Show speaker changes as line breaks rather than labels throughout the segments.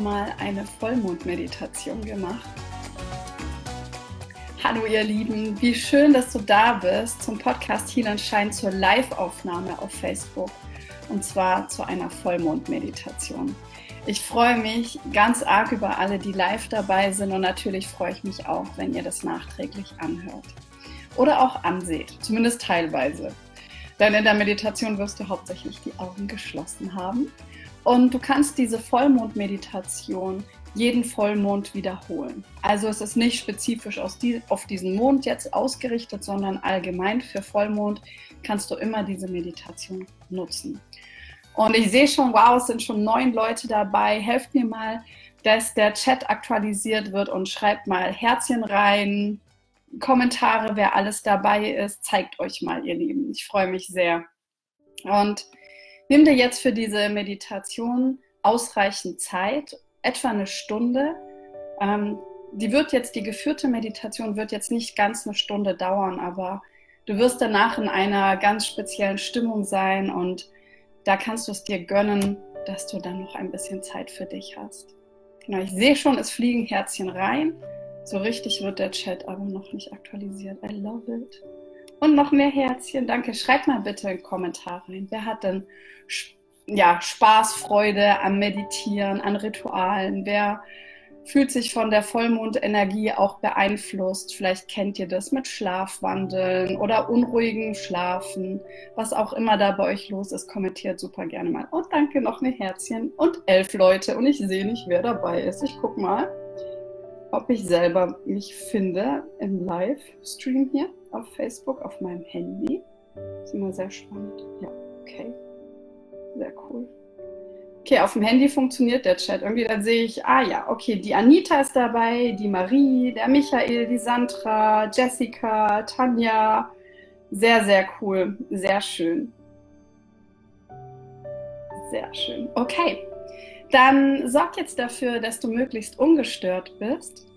Schon mal eine Vollmondmeditation gemacht? Hallo ihr Lieben, wie schön, dass du da bist zum Podcast Heal zur Live-Aufnahme auf Facebook und zwar zu einer Vollmondmeditation. Ich freue mich ganz arg über alle, die live dabei sind und natürlich freue ich mich auch, wenn ihr das nachträglich anhört oder auch anseht, zumindest teilweise. Denn in der Meditation wirst du hauptsächlich die Augen geschlossen haben und du kannst diese Vollmondmeditation jeden Vollmond wiederholen. Also es ist nicht spezifisch auf diesen Mond jetzt ausgerichtet, sondern allgemein für Vollmond kannst du immer diese Meditation nutzen. Und ich sehe schon, wow, es sind schon neun Leute dabei. Helft mir mal, dass der Chat aktualisiert wird und schreibt mal Herzchen rein, Kommentare, wer alles dabei ist. Zeigt euch mal, ihr Lieben. Ich freue mich sehr. Und Nimm dir jetzt für diese Meditation ausreichend Zeit, etwa eine Stunde. Ähm, die wird jetzt, die geführte Meditation wird jetzt nicht ganz eine Stunde dauern, aber du wirst danach in einer ganz speziellen Stimmung sein und da kannst du es dir gönnen, dass du dann noch ein bisschen Zeit für dich hast. Genau, ich sehe schon, es fliegen Herzchen rein. So richtig wird der Chat aber noch nicht aktualisiert. I love it. Und noch mehr Herzchen, danke. Schreibt mal bitte in Kommentar rein. Wer hat denn ja, Spaß, Freude am Meditieren, an Ritualen? Wer fühlt sich von der Vollmondenergie auch beeinflusst? Vielleicht kennt ihr das mit Schlafwandeln oder unruhigen Schlafen. Was auch immer da bei euch los ist, kommentiert super gerne mal. Und danke, noch mehr Herzchen und elf Leute. Und ich sehe nicht, wer dabei ist. Ich guck mal, ob ich selber mich finde im Livestream hier auf Facebook, auf meinem Handy. ist immer sehr spannend. Ja, okay. Sehr cool. Okay, auf dem Handy funktioniert der Chat. Irgendwie dann sehe ich, ah ja, okay, die Anita ist dabei, die Marie, der Michael, die Sandra, Jessica, Tanja. Sehr, sehr cool. Sehr schön. Sehr schön. Okay. Dann sorg jetzt dafür, dass du möglichst ungestört bist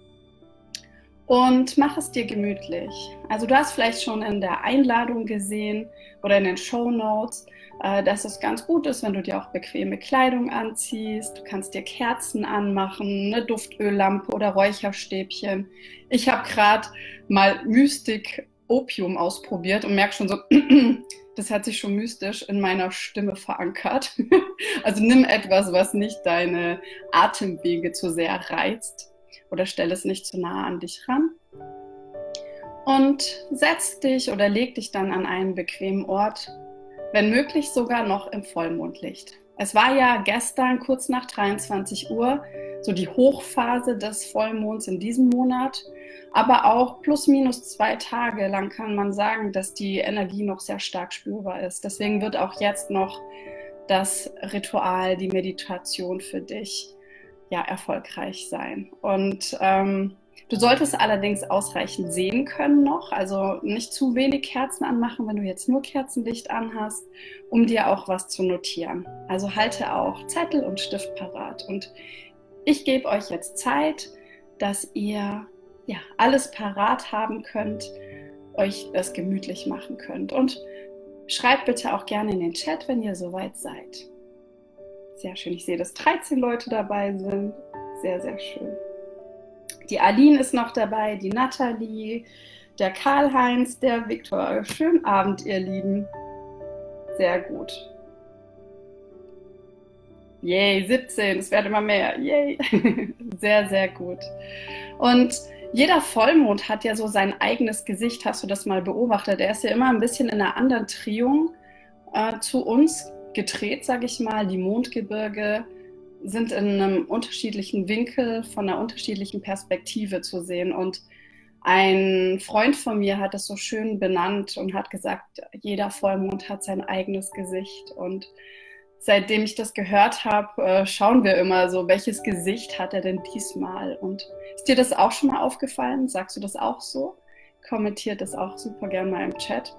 und mach es dir gemütlich. Also du hast vielleicht schon in der Einladung gesehen oder in den Show Notes, äh, dass es ganz gut ist, wenn du dir auch bequeme Kleidung anziehst. Du kannst dir Kerzen anmachen, eine Duftöllampe oder Räucherstäbchen. Ich habe gerade mal Mystik Opium ausprobiert und merke schon so, das hat sich schon mystisch in meiner Stimme verankert. also nimm etwas, was nicht deine Atemwege zu sehr reizt oder stell es nicht zu nah an dich ran. Und setz dich oder leg dich dann an einen bequemen Ort, wenn möglich sogar noch im Vollmondlicht. Es war ja gestern kurz nach 23 Uhr so die Hochphase des Vollmonds in diesem Monat, aber auch plus minus zwei Tage lang kann man sagen, dass die Energie noch sehr stark spürbar ist. Deswegen wird auch jetzt noch das Ritual, die Meditation für dich ja erfolgreich sein. Und ähm, du solltest allerdings ausreichend sehen können noch, also nicht zu wenig Kerzen anmachen, wenn du jetzt nur Kerzenlicht anhast, um dir auch was zu notieren. Also halte auch Zettel und Stift parat. Und ich gebe euch jetzt Zeit, dass ihr ja alles parat haben könnt, euch das gemütlich machen könnt. Und schreibt bitte auch gerne in den Chat, wenn ihr soweit seid. Sehr schön. Ich sehe, dass 13 Leute dabei sind. Sehr, sehr schön. Die Aline ist noch dabei, die Nathalie, der Karl-Heinz, der Viktor. Schönen Abend, ihr Lieben. Sehr gut. Yay, 17, es werden immer mehr. Yay. Sehr, sehr gut. Und jeder Vollmond hat ja so sein eigenes Gesicht. Hast du das mal beobachtet? Er ist ja immer ein bisschen in einer anderen Triung äh, zu uns gedreht, sage ich mal. Die Mondgebirge sind in einem unterschiedlichen Winkel, von einer unterschiedlichen Perspektive zu sehen. Und ein Freund von mir hat das so schön benannt und hat gesagt, jeder Vollmond hat sein eigenes Gesicht. Und seitdem ich das gehört habe, äh, schauen wir immer so, welches Gesicht hat er denn diesmal? Und ist dir das auch schon mal aufgefallen? Sagst du das auch so? Kommentiert das auch super gerne mal im Chat.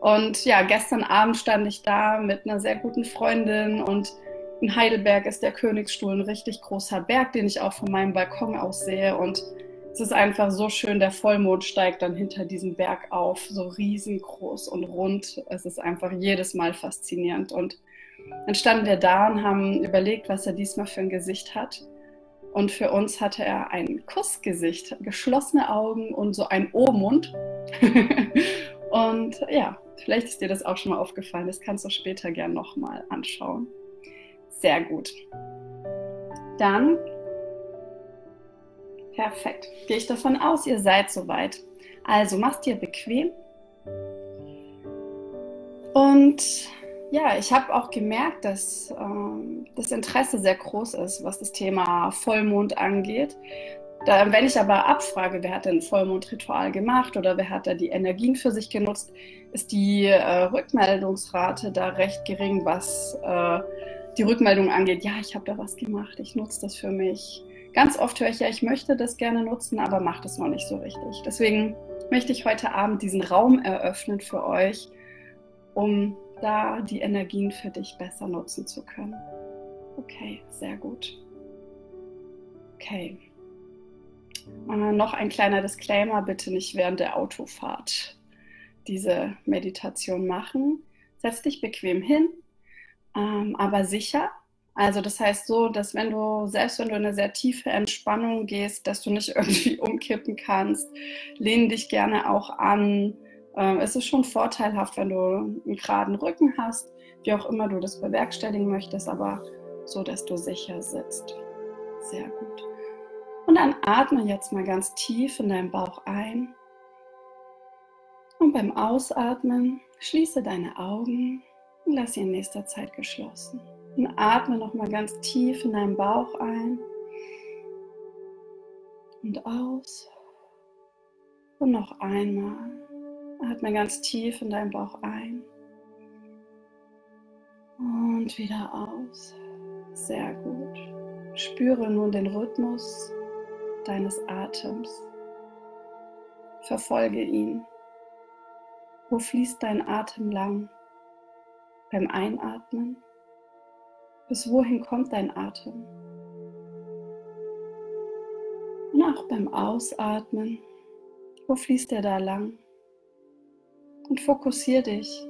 Und ja, gestern Abend stand ich da mit einer sehr guten Freundin und in Heidelberg ist der Königsstuhl ein richtig großer Berg, den ich auch von meinem Balkon aus sehe. Und es ist einfach so schön, der Vollmond steigt dann hinter diesem Berg auf, so riesengroß und rund. Es ist einfach jedes Mal faszinierend. Und Dann standen wir da und haben überlegt, was er diesmal für ein Gesicht hat. Und für uns hatte er ein Kussgesicht, geschlossene Augen und so ein O-Mund. und ja, vielleicht ist dir das auch schon mal aufgefallen. Das kannst du später gern nochmal anschauen. Sehr gut. Dann, perfekt. Gehe ich davon aus, ihr seid soweit. Also machst dir bequem. Und ja, ich habe auch gemerkt, dass ähm, das Interesse sehr groß ist, was das Thema Vollmond angeht. Da, wenn ich aber abfrage, wer hat denn Vollmondritual gemacht oder wer hat da die Energien für sich genutzt, ist die äh, Rückmeldungsrate da recht gering, was äh, die Rückmeldung angeht. Ja, ich habe da was gemacht, ich nutze das für mich. Ganz oft höre ich ja, ich möchte das gerne nutzen, aber mache das noch nicht so richtig. Deswegen möchte ich heute Abend diesen Raum eröffnen für euch, um da die Energien für dich besser nutzen zu können. Okay, sehr gut. Okay. Äh, noch ein kleiner Disclaimer, bitte nicht während der Autofahrt diese Meditation machen. Setz dich bequem hin, ähm, aber sicher. Also das heißt so, dass wenn du, selbst wenn du in eine sehr tiefe Entspannung gehst, dass du nicht irgendwie umkippen kannst, lehn dich gerne auch an, ähm, es ist schon vorteilhaft, wenn du einen geraden Rücken hast, wie auch immer du das bewerkstelligen möchtest, aber so, dass du sicher sitzt. Sehr gut. Und dann atme jetzt mal ganz tief in deinen Bauch ein. Und beim Ausatmen schließe deine Augen und lass sie in nächster Zeit geschlossen. Und atme nochmal ganz tief in deinen Bauch ein und aus. Und noch einmal. Atme ganz tief in deinen Bauch ein und wieder aus. Sehr gut. Spüre nun den Rhythmus deines Atems. Verfolge ihn. Wo fließt dein Atem lang? Beim Einatmen? Bis wohin kommt dein Atem? Und auch beim Ausatmen, wo fließt er da lang? und fokussiere dich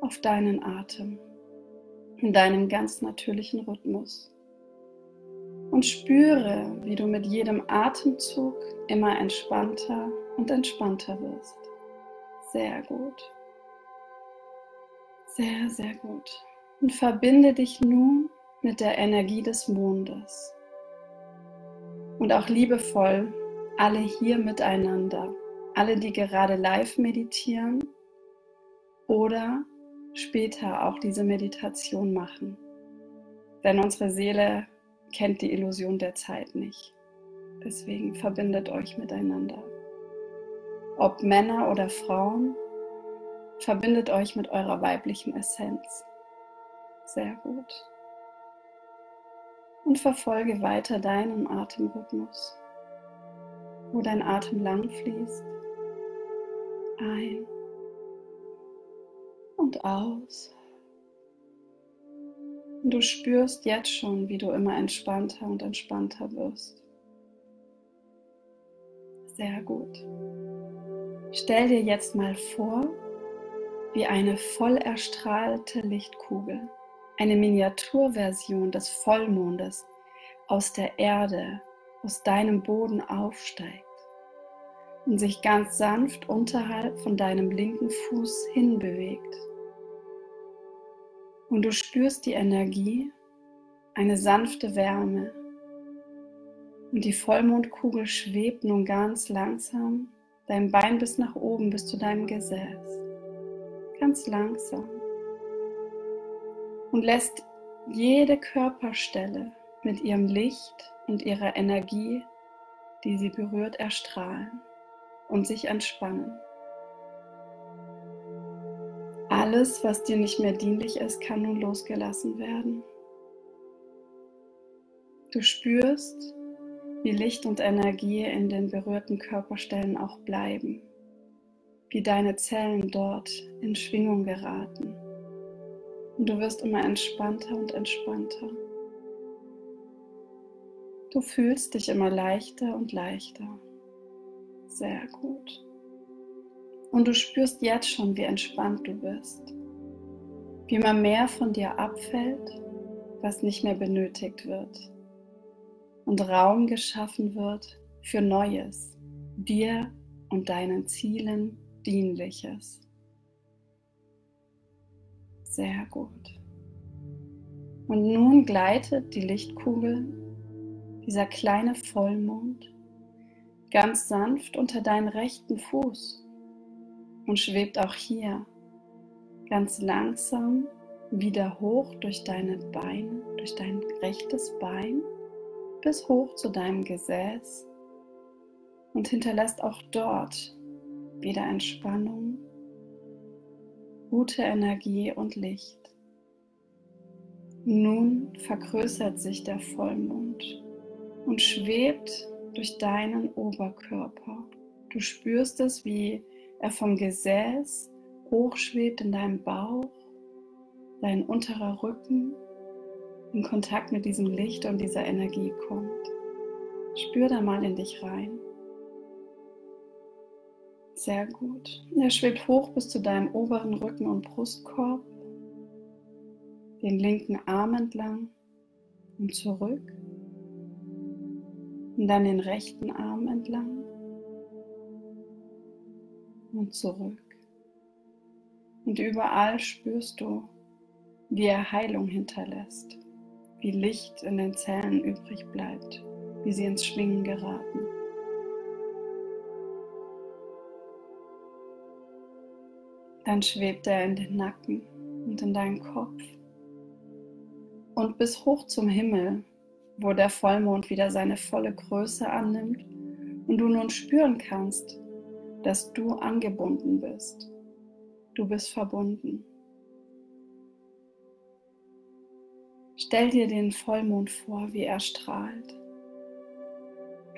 auf deinen Atem in deinem ganz natürlichen Rhythmus. Und spüre, wie du mit jedem Atemzug immer entspannter und entspannter wirst. Sehr gut. Sehr, sehr gut. Und verbinde dich nun mit der Energie des Mondes. Und auch liebevoll alle hier miteinander. Alle, die gerade live meditieren oder später auch diese Meditation machen. Denn unsere Seele kennt die Illusion der Zeit nicht. Deswegen verbindet euch miteinander. Ob Männer oder Frauen, verbindet euch mit eurer weiblichen Essenz. Sehr gut. Und verfolge weiter deinen Atemrhythmus, wo dein Atem lang fließt. Ein und aus. Du spürst jetzt schon, wie du immer entspannter und entspannter wirst. Sehr gut. Stell dir jetzt mal vor, wie eine voll erstrahlte Lichtkugel, eine Miniaturversion des Vollmondes aus der Erde, aus deinem Boden aufsteigt und sich ganz sanft unterhalb von deinem linken Fuß hinbewegt. Und du spürst die Energie, eine sanfte Wärme. Und die Vollmondkugel schwebt nun ganz langsam dein Bein bis nach oben, bis zu deinem Gesäß. Ganz langsam. Und lässt jede Körperstelle mit ihrem Licht und ihrer Energie, die sie berührt, erstrahlen und sich entspannen. Alles, was dir nicht mehr dienlich ist, kann nun losgelassen werden. Du spürst, wie Licht und Energie in den berührten Körperstellen auch bleiben, wie deine Zellen dort in Schwingung geraten. Und du wirst immer entspannter und entspannter. Du fühlst dich immer leichter und leichter. Sehr gut. Und du spürst jetzt schon, wie entspannt du bist. wie immer mehr von dir abfällt, was nicht mehr benötigt wird und Raum geschaffen wird für Neues, dir und deinen Zielen dienliches. Sehr gut. Und nun gleitet die Lichtkugel, dieser kleine Vollmond, ganz sanft unter deinen rechten Fuß und schwebt auch hier ganz langsam wieder hoch durch deine Beine, durch dein rechtes Bein bis hoch zu deinem Gesäß und hinterlässt auch dort wieder Entspannung, gute Energie und Licht. Nun vergrößert sich der Vollmond und schwebt durch deinen Oberkörper. Du spürst es, wie er vom Gesäß hochschwebt in deinem Bauch, dein unterer Rücken in Kontakt mit diesem Licht und dieser Energie kommt. Spür da mal in dich rein. Sehr gut. Er schwebt hoch bis zu deinem oberen Rücken und Brustkorb, den linken Arm entlang und zurück. Und dann den rechten Arm entlang und zurück. Und überall spürst du, wie er Heilung hinterlässt, wie Licht in den Zellen übrig bleibt, wie sie ins Schwingen geraten. Dann schwebt er in den Nacken und in deinen Kopf und bis hoch zum Himmel, wo der Vollmond wieder seine volle Größe annimmt und du nun spüren kannst, dass du angebunden bist Du bist verbunden. Stell dir den Vollmond vor, wie er strahlt.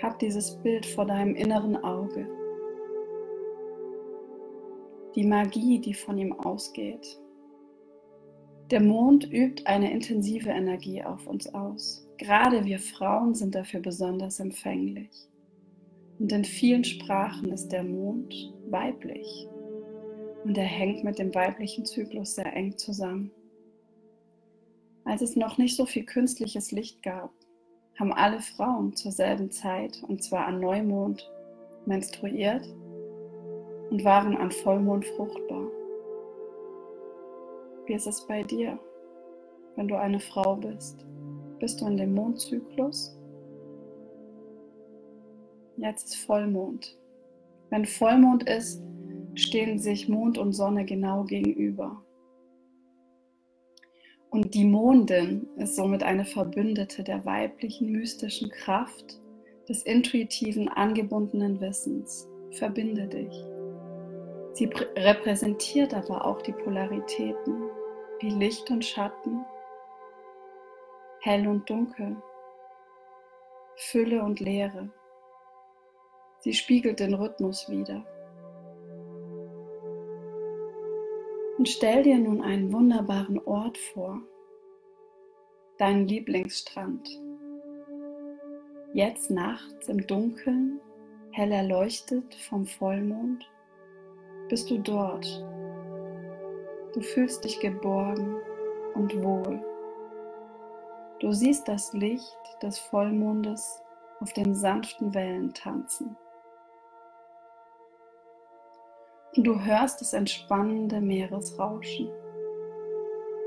Hab dieses Bild vor deinem inneren Auge. Die Magie, die von ihm ausgeht. Der Mond übt eine intensive Energie auf uns aus. Gerade wir Frauen sind dafür besonders empfänglich. Und in vielen Sprachen ist der Mond weiblich und er hängt mit dem weiblichen Zyklus sehr eng zusammen. Als es noch nicht so viel künstliches Licht gab, haben alle Frauen zur selben Zeit, und zwar an Neumond, menstruiert und waren an Vollmond fruchtbar. Wie ist es bei dir, wenn du eine Frau bist? Bist du in dem Mondzyklus? Jetzt ist Vollmond. Wenn Vollmond ist, stehen sich Mond und Sonne genau gegenüber. Und die Mondin ist somit eine Verbündete der weiblichen mystischen Kraft, des intuitiven, angebundenen Wissens. Verbinde dich. Sie repräsentiert aber auch die Polaritäten wie Licht und Schatten, hell und dunkel, Fülle und Leere. Sie spiegelt den Rhythmus wider. Und stell dir nun einen wunderbaren Ort vor, deinen Lieblingsstrand. Jetzt nachts im Dunkeln, hell erleuchtet vom Vollmond, bist du dort. Du fühlst dich geborgen und wohl. Du siehst das Licht des Vollmondes auf den sanften Wellen tanzen. Du hörst das entspannende Meeresrauschen,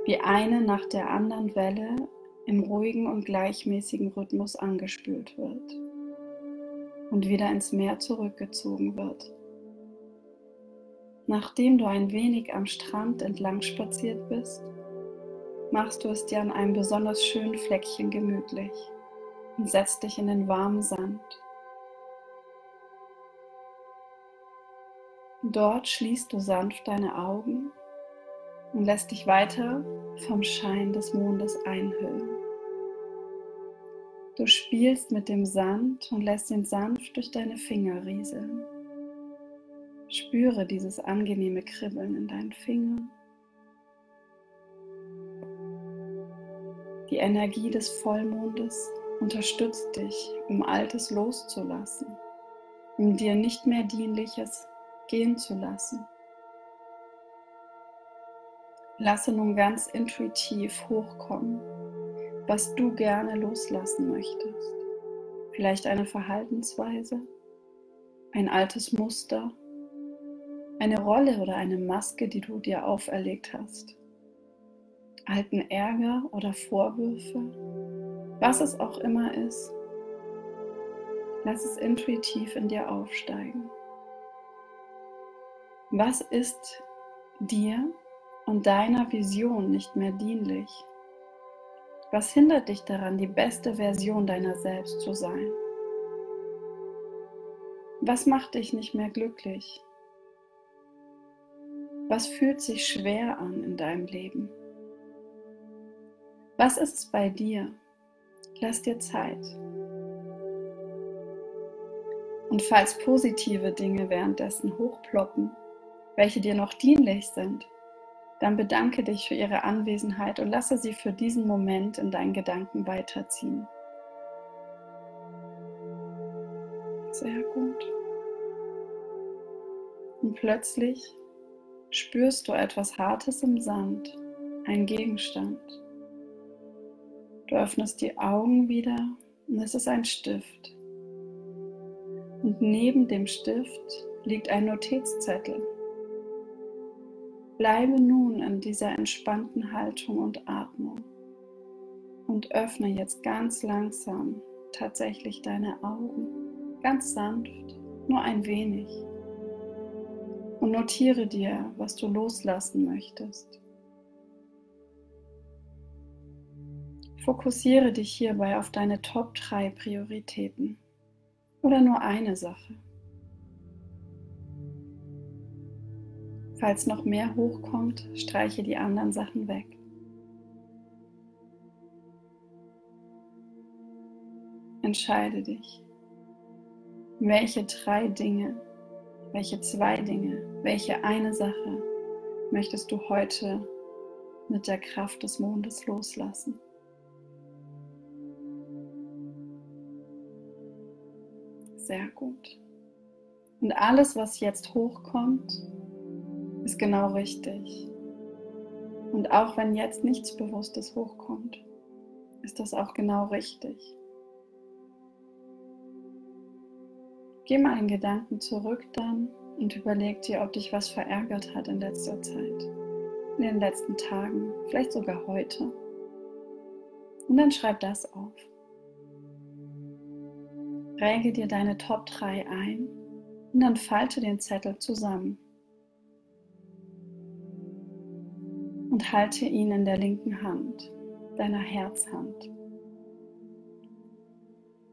wie eine nach der anderen Welle im ruhigen und gleichmäßigen Rhythmus angespült wird und wieder ins Meer zurückgezogen wird. Nachdem du ein wenig am Strand entlang spaziert bist, machst du es dir an einem besonders schönen Fleckchen gemütlich und setzt dich in den warmen Sand. Dort schließt du sanft deine Augen und lässt dich weiter vom Schein des Mondes einhüllen. Du spielst mit dem Sand und lässt ihn sanft durch deine Finger rieseln. Spüre dieses angenehme Kribbeln in deinen Fingern. Die Energie des Vollmondes unterstützt dich, um Altes loszulassen, um dir nicht mehr dienliches gehen zu lassen. Lasse nun ganz intuitiv hochkommen, was du gerne loslassen möchtest. Vielleicht eine Verhaltensweise, ein altes Muster, eine Rolle oder eine Maske, die du dir auferlegt hast, alten Ärger oder Vorwürfe, was es auch immer ist. Lass es intuitiv in dir aufsteigen. Was ist dir und deiner Vision nicht mehr dienlich? Was hindert dich daran, die beste Version deiner selbst zu sein? Was macht dich nicht mehr glücklich? Was fühlt sich schwer an in deinem Leben? Was ist es bei dir? Lass dir Zeit. Und falls positive Dinge währenddessen hochploppen, welche dir noch dienlich sind, dann bedanke dich für ihre Anwesenheit und lasse sie für diesen Moment in deinen Gedanken weiterziehen. Sehr gut. Und plötzlich spürst du etwas Hartes im Sand, ein Gegenstand. Du öffnest die Augen wieder und es ist ein Stift. Und neben dem Stift liegt ein Notizzettel. Bleibe nun in dieser entspannten Haltung und Atmung und öffne jetzt ganz langsam tatsächlich deine Augen, ganz sanft, nur ein wenig. Und notiere dir, was du loslassen möchtest. Fokussiere dich hierbei auf deine Top 3 Prioritäten oder nur eine Sache. Falls noch mehr hochkommt, streiche die anderen Sachen weg. Entscheide dich. Welche drei Dinge, welche zwei Dinge, welche eine Sache möchtest du heute mit der Kraft des Mondes loslassen? Sehr gut. Und alles, was jetzt hochkommt, ist genau richtig. Und auch wenn jetzt nichts Bewusstes hochkommt, ist das auch genau richtig. Geh mal in Gedanken zurück dann und überleg dir, ob dich was verärgert hat in letzter Zeit, in den letzten Tagen, vielleicht sogar heute. Und dann schreib das auf. Präge dir deine Top 3 ein und dann falte den Zettel zusammen. Und halte ihn in der linken Hand, deiner Herzhand.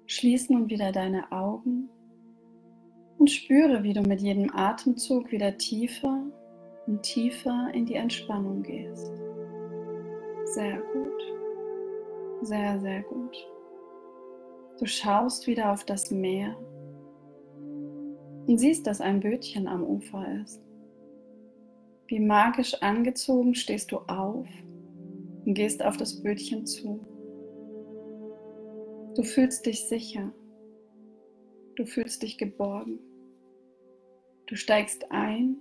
Schließ nun wieder deine Augen und spüre, wie du mit jedem Atemzug wieder tiefer und tiefer in die Entspannung gehst. Sehr gut. Sehr, sehr gut. Du schaust wieder auf das Meer und siehst, dass ein Bötchen am Ufer ist. Wie magisch angezogen stehst du auf und gehst auf das Bötchen zu. Du fühlst dich sicher. Du fühlst dich geborgen. Du steigst ein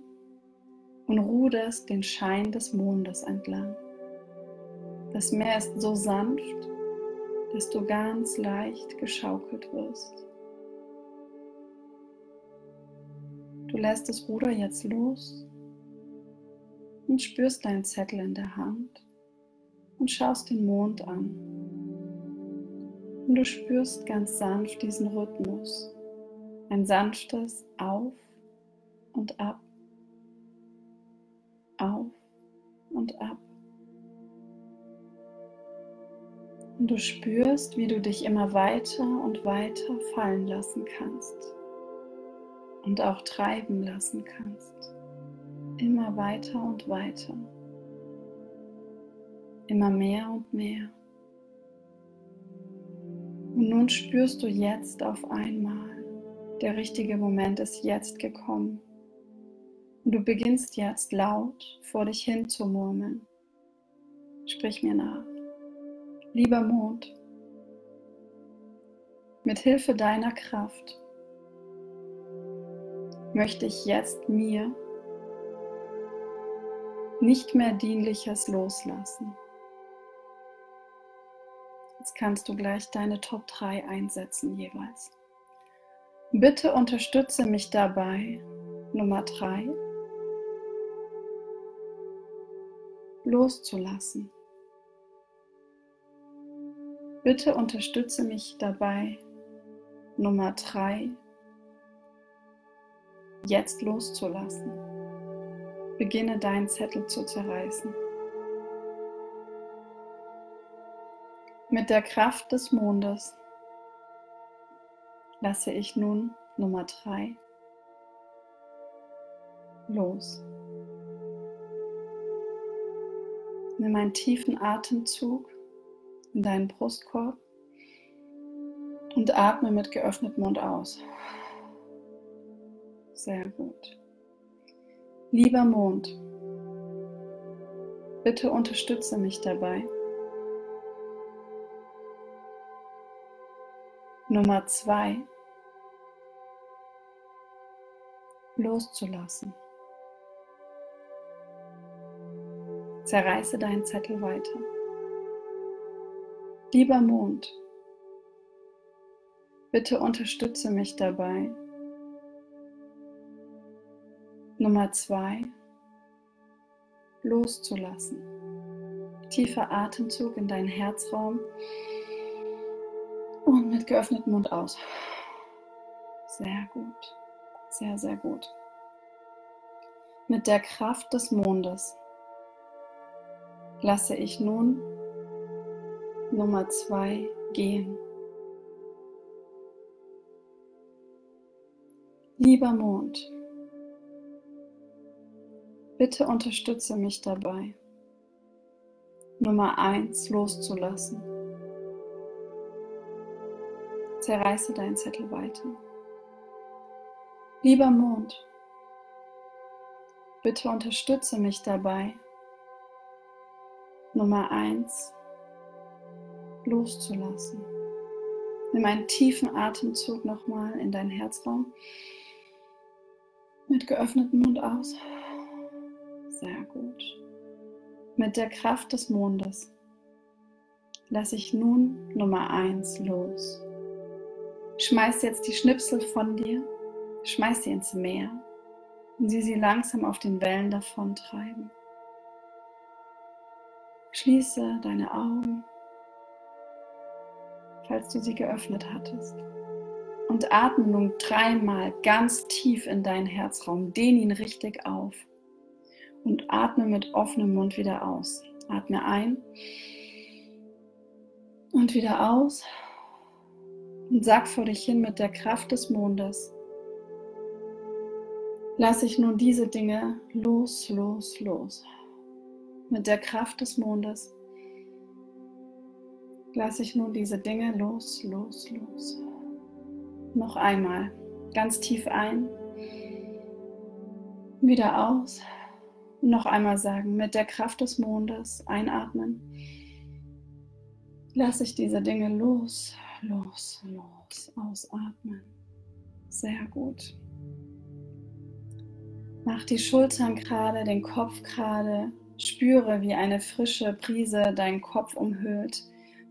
und ruderst den Schein des Mondes entlang. Das Meer ist so sanft, dass du ganz leicht geschaukelt wirst. Du lässt das Ruder jetzt los und spürst deinen Zettel in der Hand und schaust den Mond an. Und du spürst ganz sanft diesen Rhythmus, ein sanftes Auf und Ab, auf und ab. Und du spürst, wie du dich immer weiter und weiter fallen lassen kannst und auch treiben lassen kannst immer weiter und weiter, immer mehr und mehr. Und nun spürst du jetzt auf einmal, der richtige Moment ist jetzt gekommen. Und du beginnst jetzt laut vor dich hin zu murmeln. Sprich mir nach. Lieber Mond, mit Hilfe deiner Kraft möchte ich jetzt mir nicht mehr dienliches loslassen. Jetzt kannst du gleich deine Top 3 einsetzen jeweils. Bitte unterstütze mich dabei. Nummer 3. Loszulassen. Bitte unterstütze mich dabei. Nummer 3. Jetzt loszulassen. Beginne deinen Zettel zu zerreißen. Mit der Kraft des Mondes lasse ich nun Nummer 3 los. Nimm einen tiefen Atemzug in deinen Brustkorb und atme mit geöffnetem Mund aus. Sehr gut. Lieber Mond, bitte unterstütze mich dabei. Nummer zwei, loszulassen. Zerreiße deinen Zettel weiter. Lieber Mond, bitte unterstütze mich dabei. Nummer zwei, loszulassen. Tiefer Atemzug in deinen Herzraum und mit geöffnetem Mund aus. Sehr gut, sehr, sehr gut. Mit der Kraft des Mondes lasse ich nun Nummer zwei gehen. Lieber Mond, bitte unterstütze mich dabei, Nummer eins loszulassen. Zerreiße deinen Zettel weiter. Lieber Mond, bitte unterstütze mich dabei, Nummer eins loszulassen. Nimm einen tiefen Atemzug nochmal in deinen Herzraum. Mit geöffnetem Mund aus. Sehr gut. Mit der Kraft des Mondes lasse ich nun Nummer 1 los. Schmeiß jetzt die Schnipsel von dir, schmeiß sie ins Meer und sieh sie langsam auf den Wellen davontreiben. Schließe deine Augen falls du sie geöffnet hattest. Und atme nun dreimal ganz tief in deinen Herzraum. Dehn ihn richtig auf. Und atme mit offenem Mund wieder aus. Atme ein und wieder aus. Und sag vor dich hin mit der Kraft des Mondes. Lass ich nun diese Dinge los, los, los. Mit der Kraft des Mondes lasse ich nun diese Dinge los, los, los. Noch einmal. Ganz tief ein. Wieder aus. Noch einmal sagen, mit der Kraft des Mondes einatmen. Lasse ich diese Dinge los, los, los. Ausatmen. Sehr gut. Mach die Schultern gerade, den Kopf gerade. Spüre, wie eine frische Brise deinen Kopf umhüllt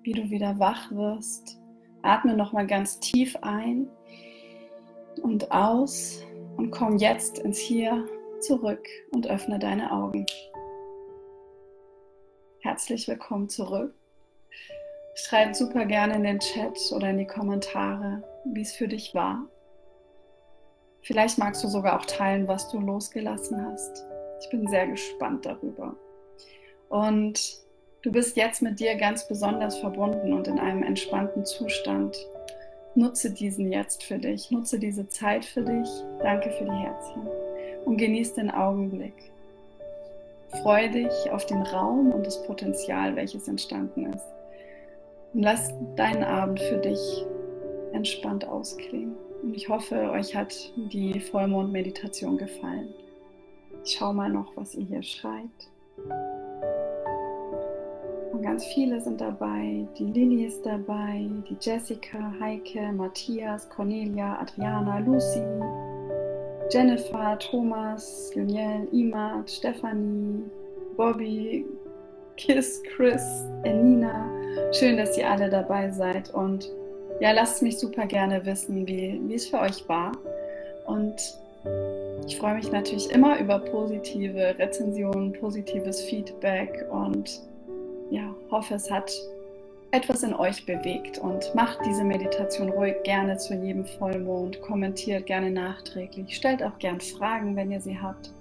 wie du wieder wach wirst. Atme nochmal ganz tief ein und aus und komm jetzt ins Hier zurück und öffne deine Augen. Herzlich willkommen zurück. Schreib super gerne in den Chat oder in die Kommentare, wie es für dich war. Vielleicht magst du sogar auch teilen, was du losgelassen hast. Ich bin sehr gespannt darüber. Und Du bist jetzt mit dir ganz besonders verbunden und in einem entspannten Zustand. Nutze diesen jetzt für dich, nutze diese Zeit für dich. Danke für die Herzchen und genieß den Augenblick. Freue dich auf den Raum und das Potenzial, welches entstanden ist. Und lass deinen Abend für dich entspannt ausklingen. Und ich hoffe, euch hat die Vollmond-Meditation gefallen. Ich schau mal noch, was ihr hier schreibt. Ganz viele sind dabei. Die Lilly ist dabei, die Jessica, Heike, Matthias, Cornelia, Adriana, Lucy, Jennifer, Thomas, Lionel, Imad, Stefanie, Bobby, Kiss, Chris, Enina. Schön, dass ihr alle dabei seid und ja, lasst mich super gerne wissen, wie, wie es für euch war. Und ich freue mich natürlich immer über positive Rezensionen, positives Feedback und ja, hoffe, es hat etwas in euch bewegt und macht diese Meditation ruhig gerne zu jedem Vollmond, kommentiert gerne nachträglich, stellt auch gern Fragen, wenn ihr sie habt.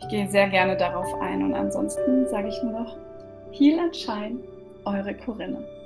Ich gehe sehr gerne darauf ein und ansonsten sage ich nur noch Heal and Shine, eure Corinne.